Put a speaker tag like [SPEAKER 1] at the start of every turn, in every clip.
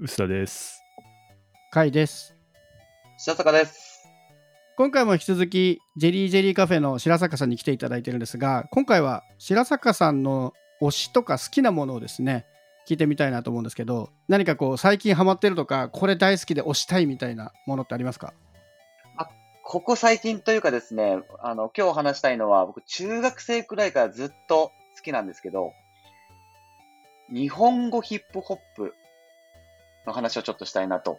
[SPEAKER 1] 臼田です。
[SPEAKER 2] かいです。
[SPEAKER 3] 白坂です。
[SPEAKER 2] 今回も引き続きジェリージェリーカフェの白坂さんに来ていただいてるんですが今回は白坂さんの推しとか好きなものをですね聞いてみたいなと思うんですけど何かこう最近ハマってるとかこれ大好きで推したいみたいなものってありますか？
[SPEAKER 3] ここ最近というかですね、あの、今日話したいのは、僕、中学生くらいからずっと好きなんですけど、日本語ヒップホップの話をちょっとしたいなと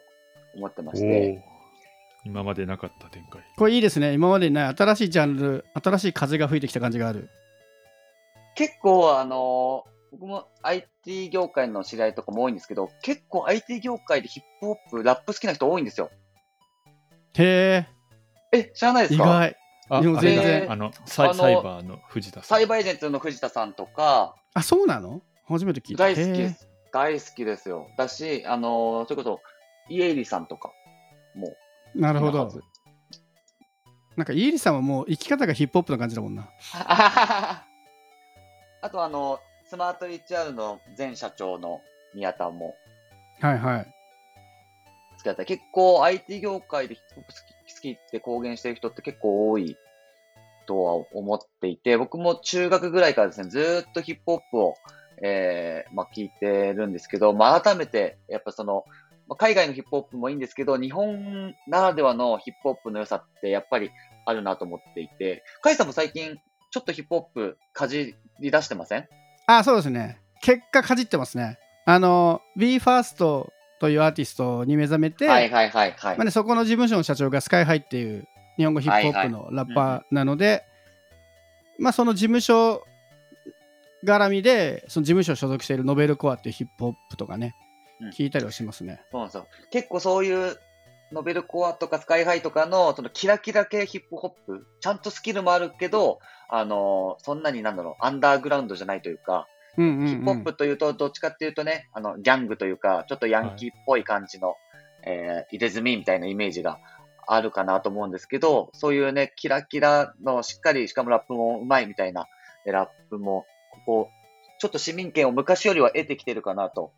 [SPEAKER 3] 思ってまして、
[SPEAKER 1] 今までなかった展開。
[SPEAKER 2] これいいですね。今までにない新しいジャンル新しい風が吹いてきた感じがある。
[SPEAKER 3] 結構、あの、僕も IT 業界の知り合いとかも多いんですけど、結構 IT 業界でヒップホップ、ラップ好きな人多いんですよ。
[SPEAKER 2] へ
[SPEAKER 3] え、知らない
[SPEAKER 2] え
[SPEAKER 3] ですか？
[SPEAKER 2] 意外。
[SPEAKER 1] あ、
[SPEAKER 3] 全然。
[SPEAKER 1] あのサイ
[SPEAKER 3] あの
[SPEAKER 1] サイバーの藤田さん。
[SPEAKER 3] サイバーエージェントの藤田さんとか、
[SPEAKER 2] あそうなの？初めて聞いた。
[SPEAKER 3] 大好きです。大好きですよ。だし、あのーそれこそ、イエイリさんとかも。
[SPEAKER 2] なるほど
[SPEAKER 3] な
[SPEAKER 2] んかイーリさんはもう生き方がヒップホップな感じだもんな
[SPEAKER 3] あと、あの、スマート HR の前社長の宮田も
[SPEAKER 2] はいはい
[SPEAKER 3] 好きだった。結構 IT 業界でヒップホップ好き好きって公言してる人って結構多いとは思っていて、僕も中学ぐらいからですね、ずーっとヒップホップを、えーまあ、聞いてるんですけど、まあ、改めて、やっぱその、まあ海外のヒップホップもいいんですけど、日本ならではのヒップホップの良さってやっぱりあるなと思っていて、カイさんも最近ちょっとヒップホップかじり出してません？
[SPEAKER 2] あそうですね。結果かじってますね。あの BE:FIRST というアーティストに目覚めて、
[SPEAKER 3] はいはいはいはい。
[SPEAKER 2] まあね、そこの事務所の社長がスカイハイっていう日本語ヒップホップのラッパーなので、まあその事務所絡みでその事務所所属しているノベルコアっていうヒップホップとかね、
[SPEAKER 3] うん。
[SPEAKER 2] 聞いたりはしますね。
[SPEAKER 3] そうなんですよ。結構そういうノベルコアとかスカイハイとかのそのキラキラ系ヒップホップ、ちゃんとスキルもあるけど、あのそんなになんだろう、アンダーグラウンドじゃないというか、ヒップホップというと、どっちかっていうとね、あの、ギャングというか、ちょっとヤンキーっぽい感じの、えー入れ墨みたいなイメージがあるかなと思うんですけど、そういうね、キラキラのしっかり、しかもラップもうまいみたいな、えラップも、ここ、ちょっと市民権を昔よりは得てきてるかなと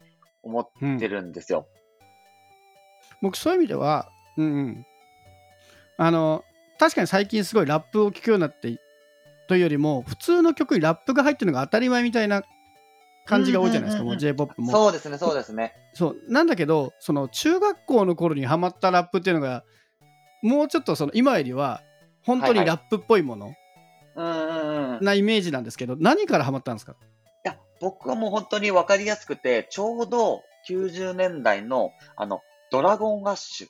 [SPEAKER 3] 思ってるんですよ。
[SPEAKER 2] 僕そういう意味では、うんうん、あの確かに最近すごいラップを聴くようになってというよりも普通の曲にラップが入ってるのが当たり前みたいな感じが多いじゃないですか、
[SPEAKER 3] うんうんうんうん
[SPEAKER 2] もう j p o p も
[SPEAKER 3] そうですね、そうですね。
[SPEAKER 2] そうなんだけどその中学校の頃にハマったラップっていうのがもうちょっとその今よりは本当に
[SPEAKER 3] はいはい
[SPEAKER 2] ラップっぽいもの
[SPEAKER 3] うんうんうん。い
[SPEAKER 2] なイメージなんですけど、何からハマったんですか？
[SPEAKER 3] や、僕はもう本当にわかりやすくて、ちょうど90年代の、あの、ドラゴンアッシュ。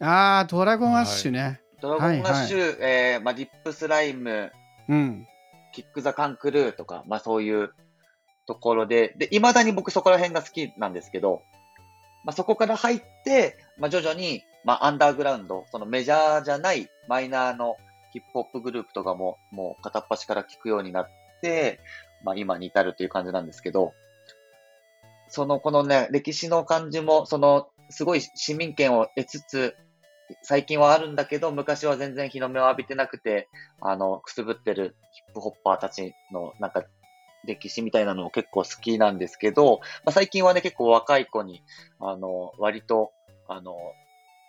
[SPEAKER 2] あードラゴンアッシュね、
[SPEAKER 3] ドラゴンアッシュ、えーまあ、リップスライム、
[SPEAKER 2] うん。
[SPEAKER 3] キック・ザ・カンクルーとか、まあそういうところで、で、未だに僕そこら辺が好きなんですけど、まあそこから入って、まあ徐々に、まあアンダーグラウンド、そのメジャーじゃないマイナーのヒップホップグループとかも、もう片っ端から聞くようになって、まあ今に至るという感じなんですけど、その、このね、歴史の感じも、その、すごい市民権を得つつ、最近はあるんだけど、昔は全然日の目を浴びてなくて、あの、くすぶってるヒップホッパーたちの、なんか、歴史みたいなのも結構好きなんですけど、まあ、最近はね、結構若い子に、あの、割と、あの、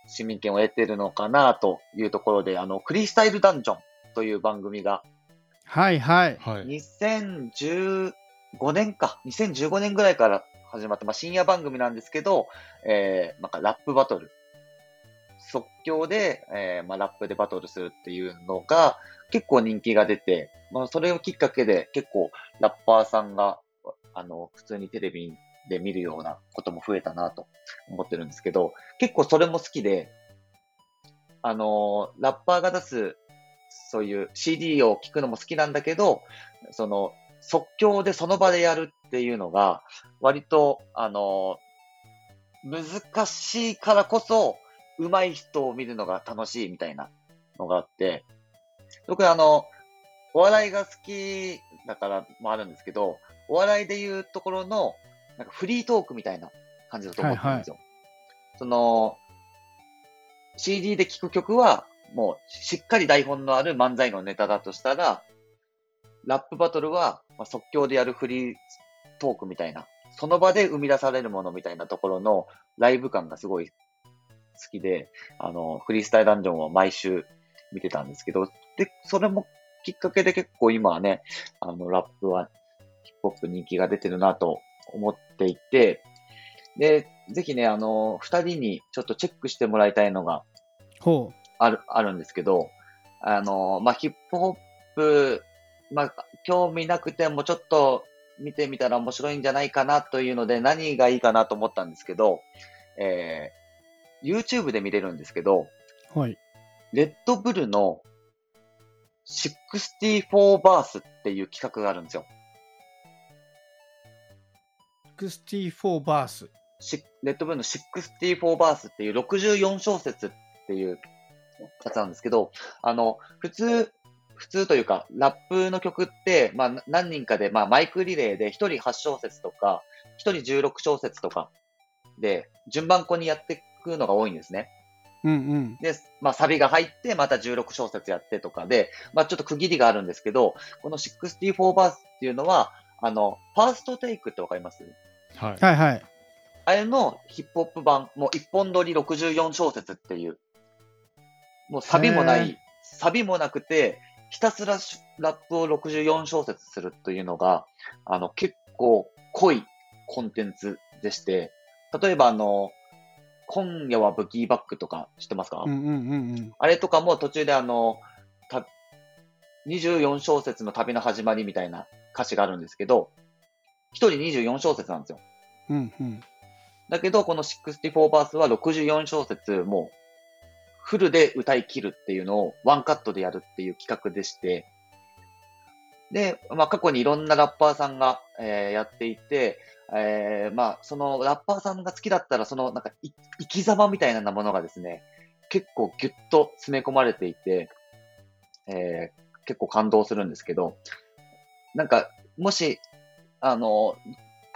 [SPEAKER 3] 市民権を得てるのかなというところで、あの、クリスタイルダンジョンという番組が、
[SPEAKER 2] はいはい
[SPEAKER 1] はい。
[SPEAKER 3] 2015年か、2015年ぐらいから始まった、まあ、深夜番組なんですけど、えー、なんかラップバトル。即興で、えー、まあ、ラップでバトルするっていうのが結構人気が出て、まあ、それをきっかけで結構ラッパーさんが、あの、普通にテレビで見るようなことも増えたなと思ってるんですけど、結構それも好きで、あのラッパーが出す、そういう CD を聴くのも好きなんだけど、その、即興でその場でやるっていうのが、割と、あの難しいからこそ、上手い人を見るのが楽しいみたいなのがあって、僕あの、お笑いが好きだからもあるんですけど、お笑いでいうところの、なんかフリートークみたいな感じだと思ってるんですよ。その、CD で聴く曲は、もうしっかり台本のある漫才のネタだとしたら、ラップバトルは、まあ、即興でやるフリートークみたいな、その場で生み出されるものみたいなところのライブ感がすごい好きで、あの、フリースタイルダンジョンは毎週見てたんですけど、で、それもきっかけで結構今はね、あの、ラップはヒップホップ人気が出てるなと思っていて、で、ぜひね、あの、二人にちょっとチェックしてもらいたいのが
[SPEAKER 2] ほ
[SPEAKER 3] ある、あるんですけど、あの、まあ、ヒップホップ、まあ、興味なくてもちょっと見てみたら面白いんじゃないかなというので何がいいかなと思ったんですけど、えー、YouTube で見れるんですけど、
[SPEAKER 2] う。はい。
[SPEAKER 3] レッドブルの64バースっていう企画があるんですよ。
[SPEAKER 2] 64バース。
[SPEAKER 3] しレッドブルの64バースっていう64小節っていうやつなんですけど、あの、普通、普通というか、ラップの曲って、まあ、な何人かで、まあ、マイクリレーで1人8小節とか、1人16小節とかで、順番こにやっていくのが多いんですね。
[SPEAKER 2] うんうん。
[SPEAKER 3] で、まあ、サビが入って、また16小節やってとかで、まあ、ちょっと区切りがあるんですけど、この64バースっていうのは、あの、ファーストテイクってわかります？
[SPEAKER 1] はい。
[SPEAKER 2] はいはい。
[SPEAKER 3] あれのヒップホップ版、もう一本撮り64小節っていう、もうサビもない、サビもなくて、ひたすらしラップを64小節するというのが、あの、結構濃いコンテンツでして、例えばあの、今夜はブギーバックとか知ってますか、
[SPEAKER 2] うんうんうんうん。
[SPEAKER 3] あれとかも途中であの、た24小節の旅の始まりみたいな歌詞があるんですけど、一人24小節なんですよ。
[SPEAKER 2] うんうん。
[SPEAKER 3] だけど、この64バースは64小節、もう、フルで歌い切るっていうのをワンカットでやるっていう企画でして、で、まあ過去にいろんなラッパーさんが、えーやっていて、えーまあそのラッパーさんが好きだったら、そのなんか生き様みたいなものがですね、結構ギュッと詰め込まれていて、えー結構感動するんですけど、なんか、もし、あの、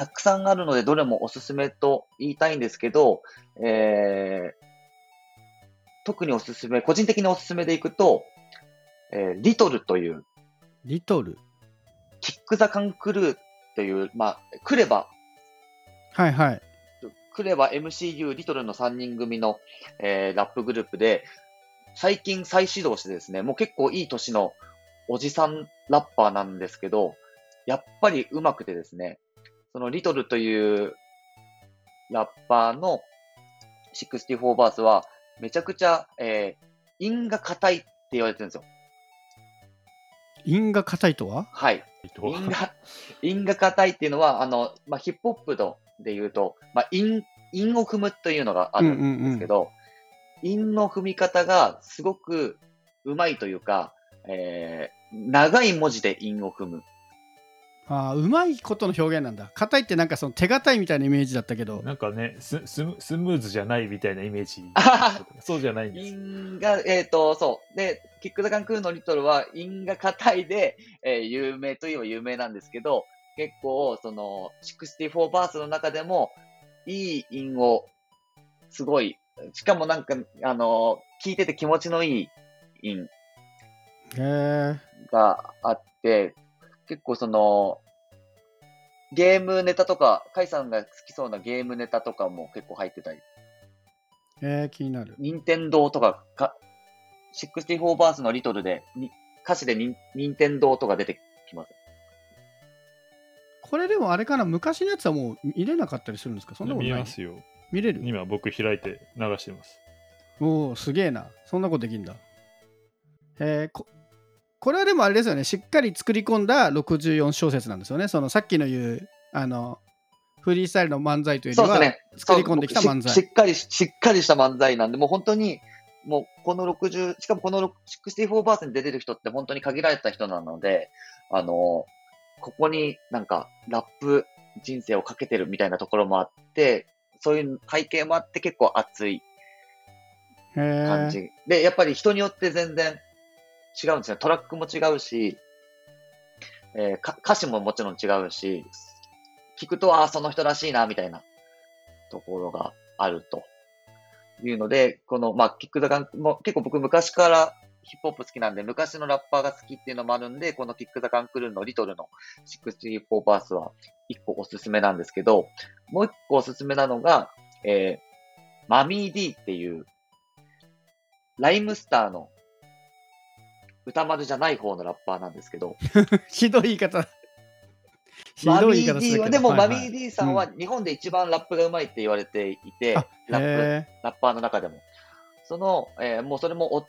[SPEAKER 3] たくさんあるので、どれもおすすめと言いたいんですけど、えー特におすすめ、個人的におすすめでいくと、えーリトルという、
[SPEAKER 2] リトル。
[SPEAKER 3] キック・ザ・カン・クルーという、まあ、クレバ、
[SPEAKER 2] はいはい。
[SPEAKER 3] クレバ MCU リトルの3人組の、えーラップグループで、最近再始動してですね、もう結構いい年のおじさんラッパーなんですけど、やっぱり上手くてですね、そのリトルというラッパーの64バースは、めちゃくちゃ、えー、韻が硬いって言われてるんですよ。
[SPEAKER 2] 韻が硬いとは？
[SPEAKER 3] はい。韻が、韻が硬いっていうのは、あの、まあ、ヒップホップとで言うと、まあ、韻、韻を踏むというのがあるんですけど、韻の踏み方がすごくうまいというか、えー、長い文字で韻を踏む。
[SPEAKER 2] ああ、うまいことの表現なんだ。硬いってなんかその手堅いみたいなイメージだったけど。
[SPEAKER 1] なんかねススム、スムーズじゃないみたいなイメージ
[SPEAKER 3] あ。
[SPEAKER 1] そうじゃないんです。
[SPEAKER 3] 韻が、えっ、と、そう。で、キック・ザ・カンクーのリトルは韻が硬いで、えー有名といえば有名なんですけど、結構、その、64バースの中でも、いい韻を、すごい、しかもなんか、あの聞いてて気持ちのいい韻
[SPEAKER 2] へえ。
[SPEAKER 3] があって、結構その、ゲームネタとか、カイさんが好きそうなゲームネタとかも結構入ってたり、
[SPEAKER 2] えー、気になる。
[SPEAKER 3] 任天堂とかか、64バースのリトルで、に歌詞でに任天堂とか出てきます。
[SPEAKER 2] これでもあれかな、昔のやつはもう見れなかったりするんですか？そんなことない？
[SPEAKER 1] 見えますよ。
[SPEAKER 2] 見れる？
[SPEAKER 1] 今僕開いて流してます。
[SPEAKER 2] おお、すげえな。そんなことできんだ。えー、ここれはでもあれですよね、しっかり作り込んだ64小節なんですよね。そのさっきの言う、あの、フリースタイルの漫才というよりは、
[SPEAKER 3] ね。
[SPEAKER 2] 作り込んできた漫才
[SPEAKER 3] ししっかり、しっかりした漫才なんで、もう本当に、もうこの60、しかもこの64バースに出てる人って本当に限られた人なので、あの、ここになんかラップ人生をかけてるみたいなところもあって、そういう背景もあって結構熱い感じ。で、やっぱり人によって全然違うんですね。トラックも違うし、えー歌詞ももちろん違うし、聞くと、ああ、その人らしいな、みたいなところがあるというので、この、まあ、キックザガンも結構僕昔からヒップホップ好きなんで、昔のラッパーが好きっていうのもあるんで、このキック・ザ・カンクルーのリトルの64バースは一個おすすめなんですけど、もう一個おすすめなのが、えー、マミー D っていう、ライムスターの歌丸じゃない方のラッパーなんですけど、
[SPEAKER 2] ひどい言い方。ひ
[SPEAKER 3] マミ
[SPEAKER 2] どい言い方す
[SPEAKER 3] ー D は、
[SPEAKER 2] る。
[SPEAKER 3] でもマミー D さんは日本で一番ラップが上手いって言われていて、
[SPEAKER 2] あ
[SPEAKER 3] ラップ、
[SPEAKER 2] へ
[SPEAKER 3] ラッパーの中でも。その、えーもうそれもお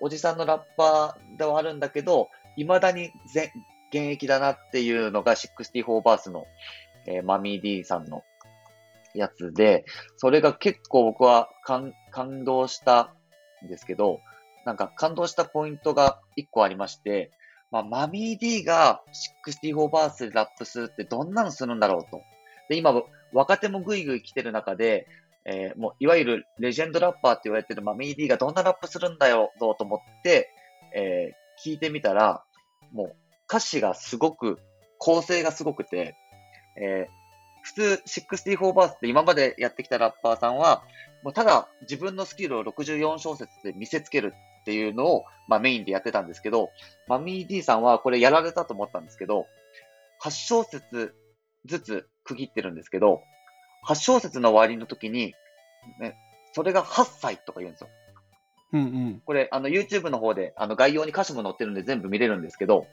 [SPEAKER 3] おじさんのラッパーではあるんだけど、未だにぜ現役だなっていうのが64バースの、えーマミー D さんのやつで、それが結構僕は感感動したんですけど、なんか感動したポイントが一個ありまして、まあ、マミー D が64バースでラップするってどんなのするんだろうと。で、今、若手もぐいぐい来てる中で、えーもう、いわゆるレジェンドラッパーって言われてるマミー D がどんなラップするんだよ、どうと思って、えー聞いてみたら、もう、歌詞がすごく、構成がすごくて、えー普通64バースって今までやってきたラッパーさんは、もうただ自分のスキルを64小節で見せつけるっていうのを、まあメインでやってたんですけど、マミー D さんはこれやられたと思ったんですけど、8小節ずつ区切ってるんですけど、8小節の終わりの時に、ね、それが8歳とか言うんですよ。
[SPEAKER 2] うんうん。
[SPEAKER 3] これ、あの、YouTube の方で、あの、概要に歌詞も載ってるんで全部見れるんですけど、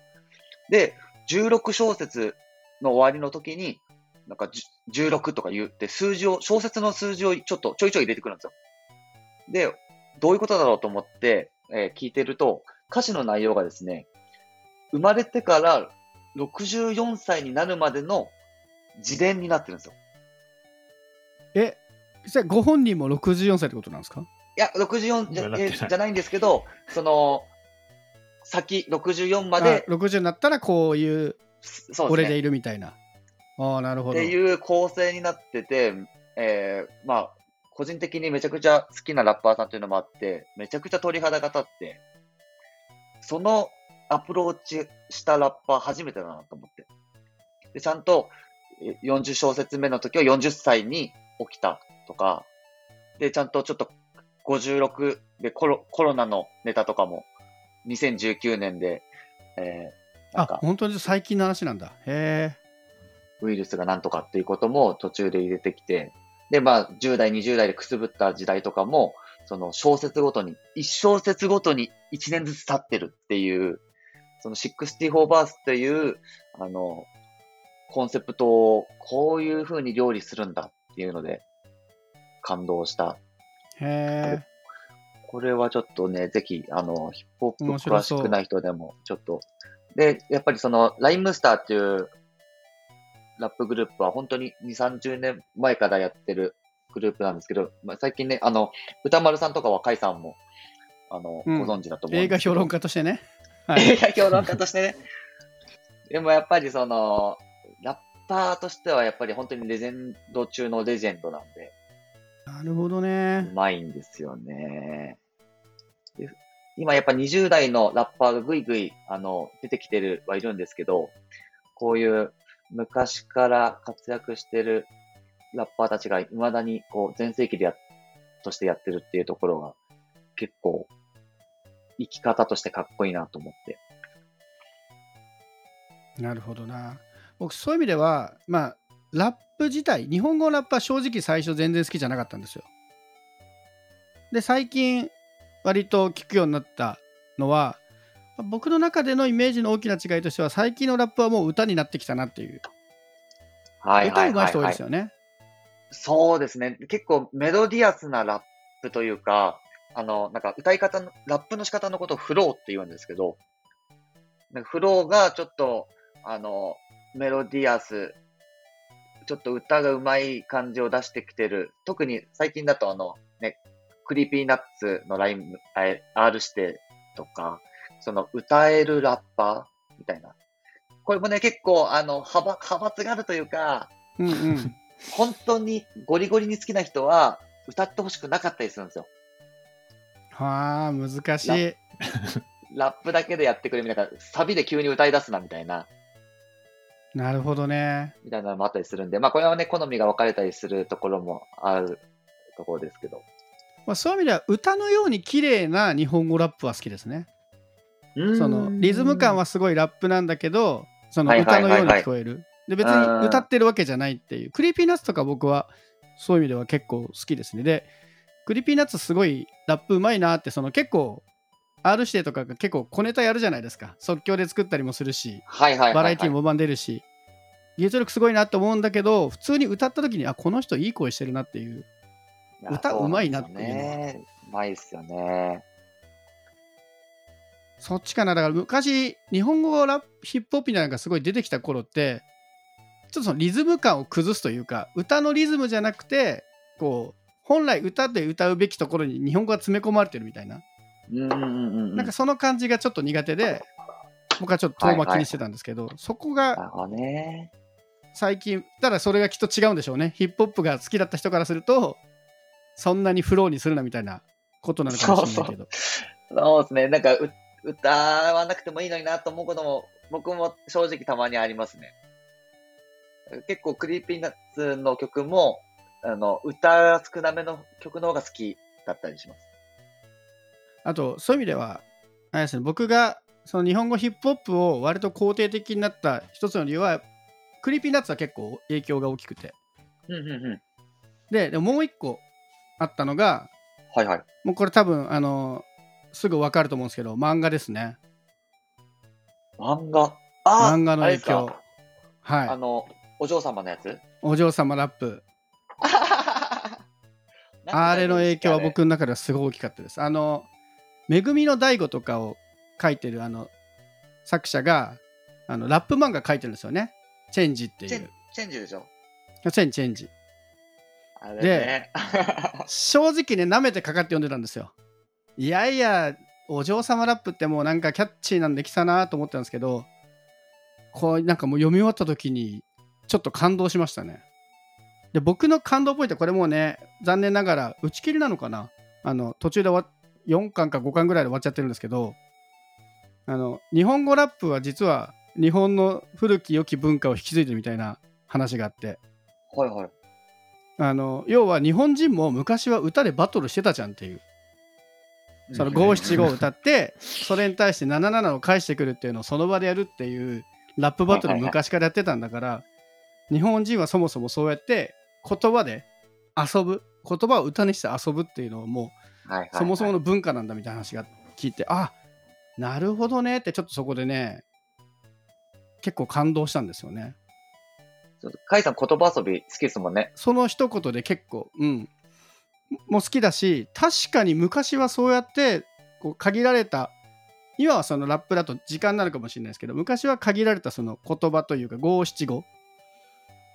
[SPEAKER 3] で、16小節の終わりの時に、なんかじゅ16とか言って、数字を、小説の数字をちょっとちょいちょい入れてくるんですよ。で、どういうことだろうと思って、えー聞いてると、歌詞の内容がですね、生まれてから64歳になるまでの自伝になってるんですよ。
[SPEAKER 2] え、じゃあご本人も64歳ってことなんですか？
[SPEAKER 3] いや、64じゃえーじゃないんですけど、その、先、64ま
[SPEAKER 2] あ
[SPEAKER 3] で、
[SPEAKER 2] 60になったらこういう
[SPEAKER 3] そうですね。
[SPEAKER 2] 俺でいるみたいな。ああ、なるほど。
[SPEAKER 3] っていう構成になってて、えー、まあ、個人的にめちゃくちゃ好きなラッパーさんっていうのもあって、めちゃくちゃ鳥肌が立って、そのアプローチしたラッパー初めてだなと思って。で、ちゃんとえー40小節目の時は40歳に起きたとか、で、ちゃんとちょっと56でコロコロナのネタとかも2019年で、えー、なん
[SPEAKER 2] あ
[SPEAKER 3] か、
[SPEAKER 2] 本当に最近の話なんだ。へえ。
[SPEAKER 3] ウイルスがなんとかっていうことも途中で入れてきて、で、まあ、10代、20代でくすぶった時代とかも、その小説ごとに、1小節ごとに1年ずつ経ってるっていう、その64バースっていう、あの、コンセプトをこういう風に料理するんだっていうので、感動した。
[SPEAKER 2] へえ。
[SPEAKER 3] これはちょっとね、ぜひ、あの、ヒップホップ詳しくない人でも、ちょっと。で、やっぱりその、ライムスターっていうラップグループは本当に2、30年前からやってるグループなんですけど、まあ、最近ね、あの、歌丸さんとか若井さんも、あの、
[SPEAKER 2] うん
[SPEAKER 3] ご存知だと思うん
[SPEAKER 2] 映。画評論家としてね。はい
[SPEAKER 3] 映画評論家としてね。でもやっぱりその、ラッパーとしてはやっぱり本当にレジェンド中のレジェンドなんで、
[SPEAKER 2] なるほどね
[SPEAKER 3] う。まいんですよね。で今やっぱ20代のラッパーがぐいぐい、あの、出てきてるはいるんですけど、こういう昔から活躍してるラッパーたちが未だにこう全盛期でや、としてやってるっていうところが結構生き方としてかっこいいなと思って。
[SPEAKER 2] なるほどな。僕、そういう意味では、まあ、ラップ自体、日本語のラップは正直最初全然好きじゃなかったんですよ。で、最近、割と聞くようになったのは、僕の中でのイメージの大きな違いとしては、最近のラップはもう歌になってきたなっていう。
[SPEAKER 3] はい
[SPEAKER 2] 歌上手い人多い
[SPEAKER 3] はいはいはい
[SPEAKER 2] ですよね。
[SPEAKER 3] そうですね。結構メロディアスなラップというか、あの、なんか歌い方の、ラップの仕方のことをフローって言うんですけど、なんかフローがちょっと、あの、メロディアス、ちょっと歌が上手い感じを出してきてる。特に最近だとあの、ね、 Creepy Nuts のライン、え R 指定とか、その歌えるラッパーみたいな。これもね、結構、あの、派閥派閥があるというか、
[SPEAKER 2] うんうん。
[SPEAKER 3] 本当にゴリゴリに好きな人は歌ってほしくなかったりするんですよ。
[SPEAKER 2] はあ、難しい。
[SPEAKER 3] ラップだけでやってくれみたいな、サビで急に歌い出すなみたいな、
[SPEAKER 2] なるほどね。
[SPEAKER 3] みたいなのもあったりするんで、まあこれはね、好みが分かれたりするところもあるところですけど。
[SPEAKER 2] まあ、そういう意味では、歌のように綺麗な日本語ラップは好きですね。そのリズム感はすごいラップなんだけどその歌のように聞こえる、で別に歌ってるわけじゃないっていう。 Creepy Nuts とか僕はそういう意味では結構好きですね。で Creepy Nuts すごいラップうまいなってその結構 R 指定とかが結構小ネタやるじゃないですか。即興で作ったりもするし。バラエティーもバンバン出るし技術力すごいなと思うんだけど普通に歌った時にあこの人いい声してるなっていう。歌うまいなっていうのは。
[SPEAKER 3] そうまいっすよね。
[SPEAKER 2] そっちかなだから昔日本語ラップヒップホップみたいなのがすごい出てきた頃ってちょっとそのリズム感を崩すというか歌のリズムじゃなくてこう本来歌で歌うべきところに日本語が詰め込まれてるみたいな、
[SPEAKER 3] うんうんうんうん。
[SPEAKER 2] なんかその感じがちょっと苦手で僕はちょっと遠巻きにしてたんですけど、そこが
[SPEAKER 3] なるほどね。
[SPEAKER 2] 最近ただそれがきっと違うんでしょうねヒップホップが好きだった人からするとそんなにフローにするなみたいなことなのかもしれないけど
[SPEAKER 3] そうですね。なんかう、歌わなくてもいいのになと思うことも、僕も正直たまにありますね。結構、 Creepy Nuts の曲も、あの、歌少なめの曲の方が好きだったりします。
[SPEAKER 2] あとそういう意味ではあれですね僕がその日本語ヒップホップを割と肯定的になった一つの理由は Creepy Nuts は結構影響が大きくて
[SPEAKER 3] うんうんうん。
[SPEAKER 2] ででももう一個あったのが
[SPEAKER 3] はいはい。
[SPEAKER 2] もうこれ多分あのすぐ分かると思うんですけど漫画ですね。
[SPEAKER 3] 漫画。あ
[SPEAKER 2] 漫画の影響。
[SPEAKER 3] か。
[SPEAKER 2] はい。
[SPEAKER 3] あの、お嬢様のやつ？
[SPEAKER 2] お嬢様ラップ。あれの影響は僕の中ではすごい大きかったです。あの「めぐみの大悟」とかを書いてるあの作者があのラップ漫画書いてるんですよね。チェンジってい
[SPEAKER 3] チェン
[SPEAKER 2] う
[SPEAKER 3] チェンジでしょ？
[SPEAKER 2] チェンジチェンジ。
[SPEAKER 3] あれね。
[SPEAKER 2] 正直ね舐めてかかって読んでたんですよいやいやお嬢様ラップってもうなんかキャッチーなんできたなと思ってたんですけどこうなんかもう読み終わった時にちょっと感動しましたね。で僕の感動ポイントはこれもうね残念ながら打ち切りなのかな？あの途中で終わ4巻か5巻ぐらいで終わっちゃってるんですけどあの日本語ラップは実は日本の古き良き文化を引き継いでるみたいな話があって。
[SPEAKER 3] はいはい。
[SPEAKER 2] あの要は日本人も昔は歌でバトルしてたじゃんっていうその五七五を歌ってそれに対して77を返してくるっていうのをその場でやるっていうラップバトル昔からやってたんだから日本人はそもそもそうやって言葉で遊ぶ言葉を歌にして遊ぶっていうのをも
[SPEAKER 3] う
[SPEAKER 2] そもそもの文化なんだみたいな話が聞いてあなるほどねってちょっとそこでね結構感動したんですよね。
[SPEAKER 3] ちょっとカイさん言葉遊び好きですもんね。
[SPEAKER 2] その一言で結構、うん、も好きだし確かに昔はそうやってこう限られた今はそのラップだと時間になるかもしれないですけど昔は限られたその言葉というか五七五っ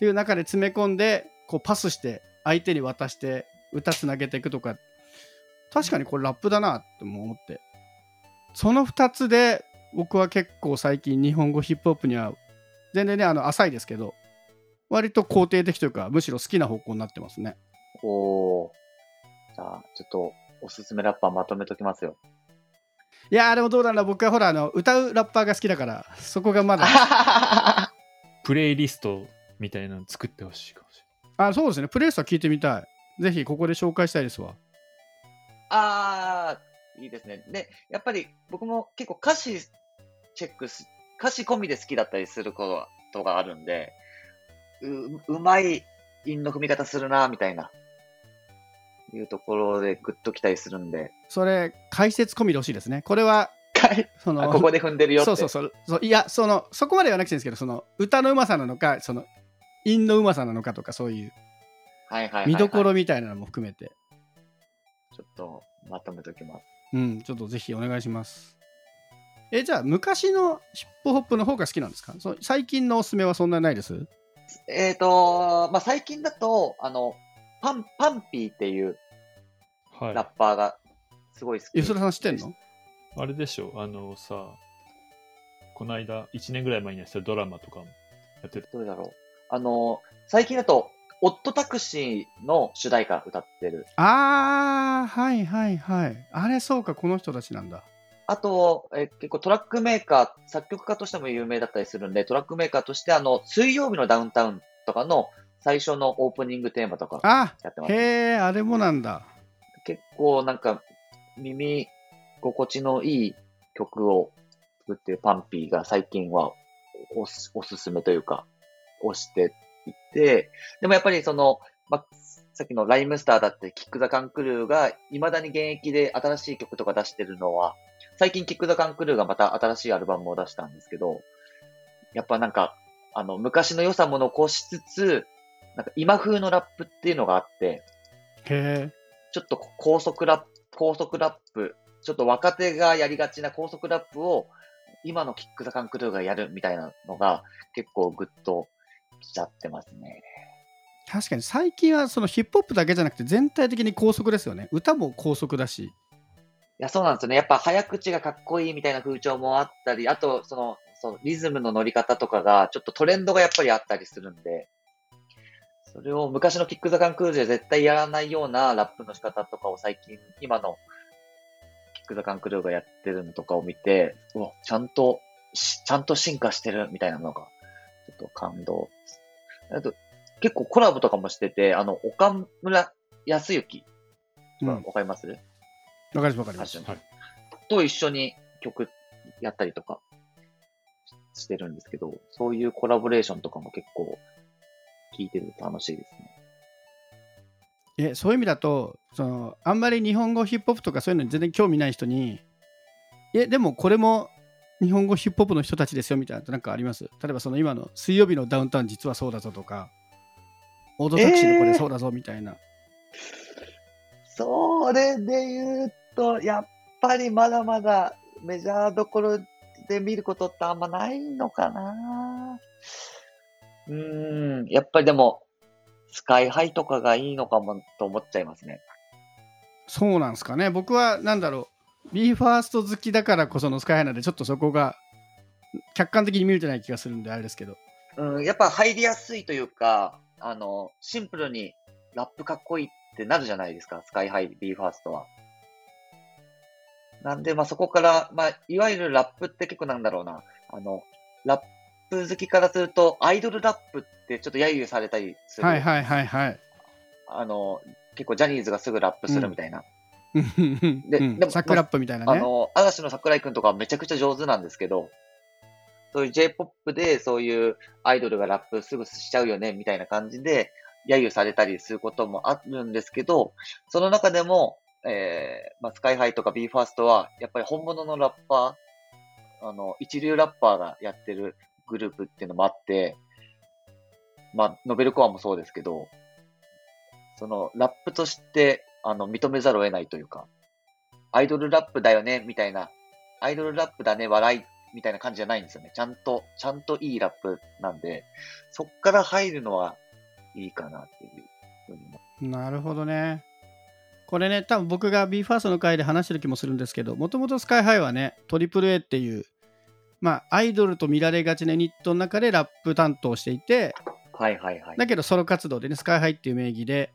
[SPEAKER 2] ていう中で詰め込んでこうパスして相手に渡して歌つなげていくとか確かにこれラップだなっても思ってその2つで僕は結構最近日本語ヒップホップには全然ねあの浅いですけど割と肯定的というかむしろ好きな方向になってますね
[SPEAKER 3] お。じゃあ、ちょっと、おすすめラッパーまとめときますよ。
[SPEAKER 2] いやーでもどうなんだ僕はほらあの歌うラッパーが好きだからそこがまだ
[SPEAKER 1] プレイリストみたいなの作ってほしいかもし
[SPEAKER 2] あそうですね。プレイスは聞いてみたい。ぜひここで紹介したいですわ。
[SPEAKER 3] あー、いいですね。で、やっぱり僕も結構歌詞チェックす、歌詞込みで好きだったりすることがあるんで、う、うまい韻の踏み方するな、みたいな、いうところでグッときたりするんで、
[SPEAKER 2] それ解説込みでほしいですね。これはそ
[SPEAKER 3] あ
[SPEAKER 2] の
[SPEAKER 3] ここで踏んでるよって。
[SPEAKER 2] そうそうそう。そういやそのそこまではなくていいんですけどその歌のうまさなのかその韻のうまさなのかとかそういう見どころみたいなのも含めて。
[SPEAKER 3] ちょっとまとめときます。
[SPEAKER 2] うんちょっとぜひお願いします。えじゃあ昔のヒップホップの方が好きなんですか？そう最近のおすすめはそんなにないです？
[SPEAKER 3] えっ、とまあ、最近だと、あの、パン、パンピーっていう。ラッパーがすごい好き。
[SPEAKER 2] 吉田さん知ってんの？
[SPEAKER 1] あれでしょあのさ、この間、1年ぐらい前にやってたドラマとかもやってた。
[SPEAKER 3] どれだろう。あの、最近だと、オットタクシーの主題歌歌ってる。
[SPEAKER 2] あーはいはいはいあれそうかこの人たちなんだ
[SPEAKER 3] あと、え結構トラックメーカー、作曲家としても有名だったりするんで、トラックメーカーとして、あの、水曜日のダウンタウンとかの最初のオープニングテーマとか
[SPEAKER 2] あ
[SPEAKER 3] やってます。
[SPEAKER 2] へえあれもなんだ
[SPEAKER 3] 結構なんか、耳心地のいい曲を作ってるパンピーが最近はおすおすすめというか、押していて、でもやっぱりその、まあ、さっきのライムスターだってキック・ザ・カンクルーが未だに現役で新しい曲とか出してるのは、最近キック・ザ・カンクルーがまた新しいアルバムを出したんですけど、やっぱなんか、あの、昔の良さも残しつつ、なんか今風のラップっていうのがあって、
[SPEAKER 2] へえ。
[SPEAKER 3] ちょっと高速ラップ、高速ラップ、ちょっと若手がやりがちな高速ラップを、今のキック・ザ・カンクルーがやるみたいなのが、結構グッときちゃってますね。
[SPEAKER 2] 確かに最近はそのヒップホップだけじゃなくて全体的に高速ですよね。歌も高速だし。
[SPEAKER 3] いや、そうなんですよね。やっぱ早口がかっこいいみたいな風潮もあったり、あと、その、そのリズムの乗り方とかが、ちょっとトレンドがやっぱりあったりするんで、それを昔のキック・ザ・カンクルーで絶対やらないようなラップの仕方とかを最近、今のキック・ザ・カンクルーがやってるのとかを見て、うわ、ちゃんとし、ちゃんと進化してるみたいなのが、ちょっと感動。あと、結構コラボとかもしてて、あの、岡村康之、
[SPEAKER 2] うん。
[SPEAKER 3] わ
[SPEAKER 2] わ
[SPEAKER 3] かります、
[SPEAKER 2] かりますわかります。
[SPEAKER 1] はい
[SPEAKER 3] と一緒に曲やったりとかししてるんですけど、そういうコラボレーションとかも結構聞いてると楽しいですね。
[SPEAKER 2] えそういう意味だとそのあんまり日本語ヒップホップとかそういうのに全然興味ない人にえでもこれも日本語ヒップホップの人たちですよみたいなのなんかあります？例えばその今の水曜日のダウンタウン実はそうだぞとかオードタクシーのこれそうだぞみたいな、
[SPEAKER 3] それで言うと、やっぱりまだまだメジャーどころで見ることってあんまないのかなうーん、やっぱりでも、スカイハイとかがいいのかもと思っちゃいますね。
[SPEAKER 2] そうなんですかね僕はなんだろう b ファースト好きだからこそのスカイハイなんでちょっとそこが客観的に見れてない気がするんであれですけど
[SPEAKER 3] うん、やっぱ入りやすいというか、あの、シンプルにラップかっこいいってなるじゃないですか、 SKY-HI、BE:FIRST は。なんで、まあそこから、まあ、いわゆるラップって結構なんだろうな、あの、ラップ好きからすると、アイドルラップってちょっと揶揄されたりする。
[SPEAKER 2] はいはいはいはい
[SPEAKER 3] あの、結構ジャニーズがすぐラップするみたいな。で
[SPEAKER 2] うん
[SPEAKER 3] でも
[SPEAKER 2] サクラップみたいなね
[SPEAKER 3] あの、嵐の桜井くんとかはめちゃくちゃ上手なんですけど、そういう J-POP でそういうアイドルがラップすぐしちゃうよね、みたいな感じで、揶揄されたりすることもあるんですけど、その中でも、えー、まあ、スカイハイとか BE:FIRST は、やっぱり本物のラッパー、あの、一流ラッパーがやってるグループっていうのもあって、まあ、ノベルコアもそうですけど、その、ラップとして、あの、認めざるを得ないというか、アイドルラップだよね、みたいな、アイドルラップだね、笑い、みたいな感じじゃないんですよね。ちゃんと、ちゃんといいラップなんで、そっから入るのはいいかなっていうふうに思
[SPEAKER 2] なるほどね。これね、多分僕が BE:FIRST の回で話してる気もするんですけど、もともとスカイハイはね、トリプル a っていう、まあ、アイドルと見られがちなユニットの中でラップ担当していて、
[SPEAKER 3] う。はいはいはい。
[SPEAKER 2] だけどソロ活動でね、スカイハイっていう名義で、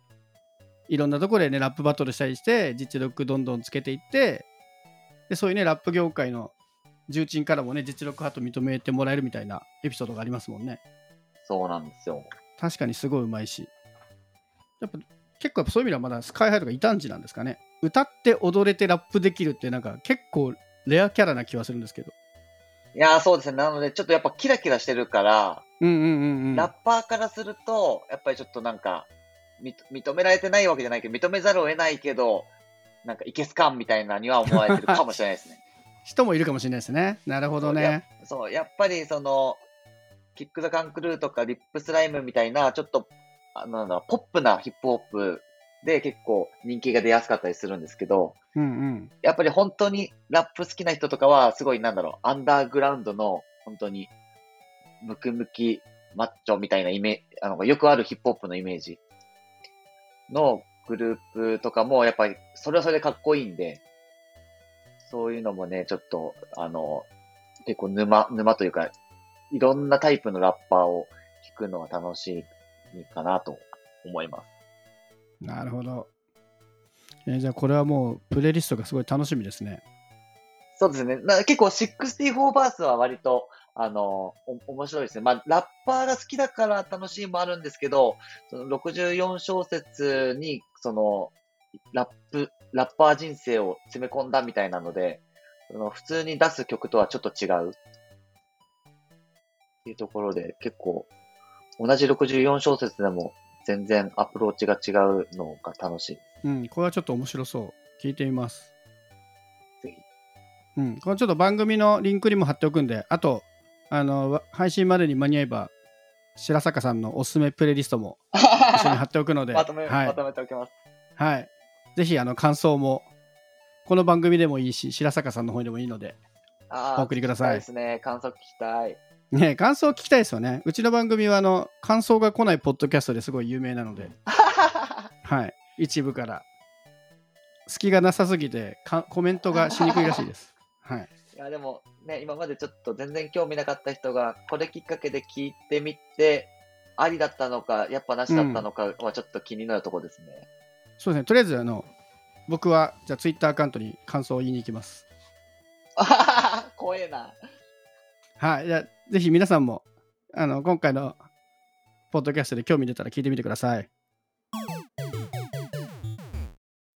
[SPEAKER 2] いろんなところでね、ラップバトルしたりして、実力どんどんつけていって、でそういうね、ラップ業界の重鎮からもね、実力派と認めてもらえるみたいなエピソードがありますもんね。
[SPEAKER 3] そうなんですよ。
[SPEAKER 2] 確かにすごいうまいし。やっぱ結構そういう意味ではまだスカイハイとか異端児なんですかね。歌って踊れてラップできるってなんか結構レアキャラな気はするんですけど。
[SPEAKER 3] いやーそうですね。なので、ちょっとやっぱキラキラしてるから、
[SPEAKER 2] うんうんうんうん。
[SPEAKER 3] ラッパーからすると、やっぱりちょっとなんか、み認められてないわけじゃないけど、認めざるを得ないけど、なんかいけすかんみたいなには思われてるかもしれないですね。
[SPEAKER 2] 人もいるかもしれないですね。なるほどね。
[SPEAKER 3] そう、やっぱりその、キック・ザ・カンクルーとかリップスライムみたいな、ちょっと、あのなんだろうポップなヒップホップで結構人気が出やすかったりするんですけど、
[SPEAKER 2] うんうん。
[SPEAKER 3] やっぱり本当にラップ好きな人とかは、すごいなんだろう、アンダーグラウンドの、本当に、ムキムキマッチョみたいなイメージ、あの、よくあるヒップホップのイメージのグループとかも、やっぱり、それはそれでかっこいいんで、そういうのもね、ちょっと、あの、結構沼、沼というか、いろんなタイプのラッパーを聞くのは楽しいかなと思います。
[SPEAKER 2] なるほど。えーじゃあこれはもうプレイリストがすごい楽しみですね。
[SPEAKER 3] そうですね。な結構64バースは割と、あの、お面白いですね。まあ、ラッパーが好きだから楽しいもあるんですけど、その64小節に、その、ラップ、ラッパー人生を詰め込んだみたいなので、その普通に出す曲とはちょっと違う。っていうところで結構、同じ64小節でも全然アプローチが違うのが楽しい。
[SPEAKER 2] うん、これはちょっと面白そう。聞いてみます。
[SPEAKER 3] ぜひ。
[SPEAKER 2] うん、これちょっと番組のリンクにも貼っておくんで、あと、あの、わ配信までに間に合えば、白坂さんのおすすめプレイリストも一緒に貼っておくので、
[SPEAKER 3] まとめ、
[SPEAKER 2] はい
[SPEAKER 3] まとめておきます。
[SPEAKER 2] はい。ぜひ、あの、感想も、この番組でもいいし、白坂さんの方でもいいので、お送りください
[SPEAKER 3] 聞きたですね。感想聞きたい。
[SPEAKER 2] ね、感想聞きたいですよね。うちの番組は、あの、感想が来ないポッドキャストですごい有名なので、はい。一部から。隙がなさすぎてか、コメントがしにくいらしいです。はい。
[SPEAKER 3] いや、でもね、今までちょっと全然興味なかった人が、これきっかけで聞いてみて、ありだったのか、やっぱなしだったのかはちょっと気になるところですね。
[SPEAKER 2] そうですね。とりあえず、あの、僕は、じゃあ、ツイッターアカウントに感想を言いに行きます。
[SPEAKER 3] 怖えな。
[SPEAKER 2] はい。じゃぜひ皆さんも、あの、今回の、ポッドキャストで興味出たら聞いてみてください。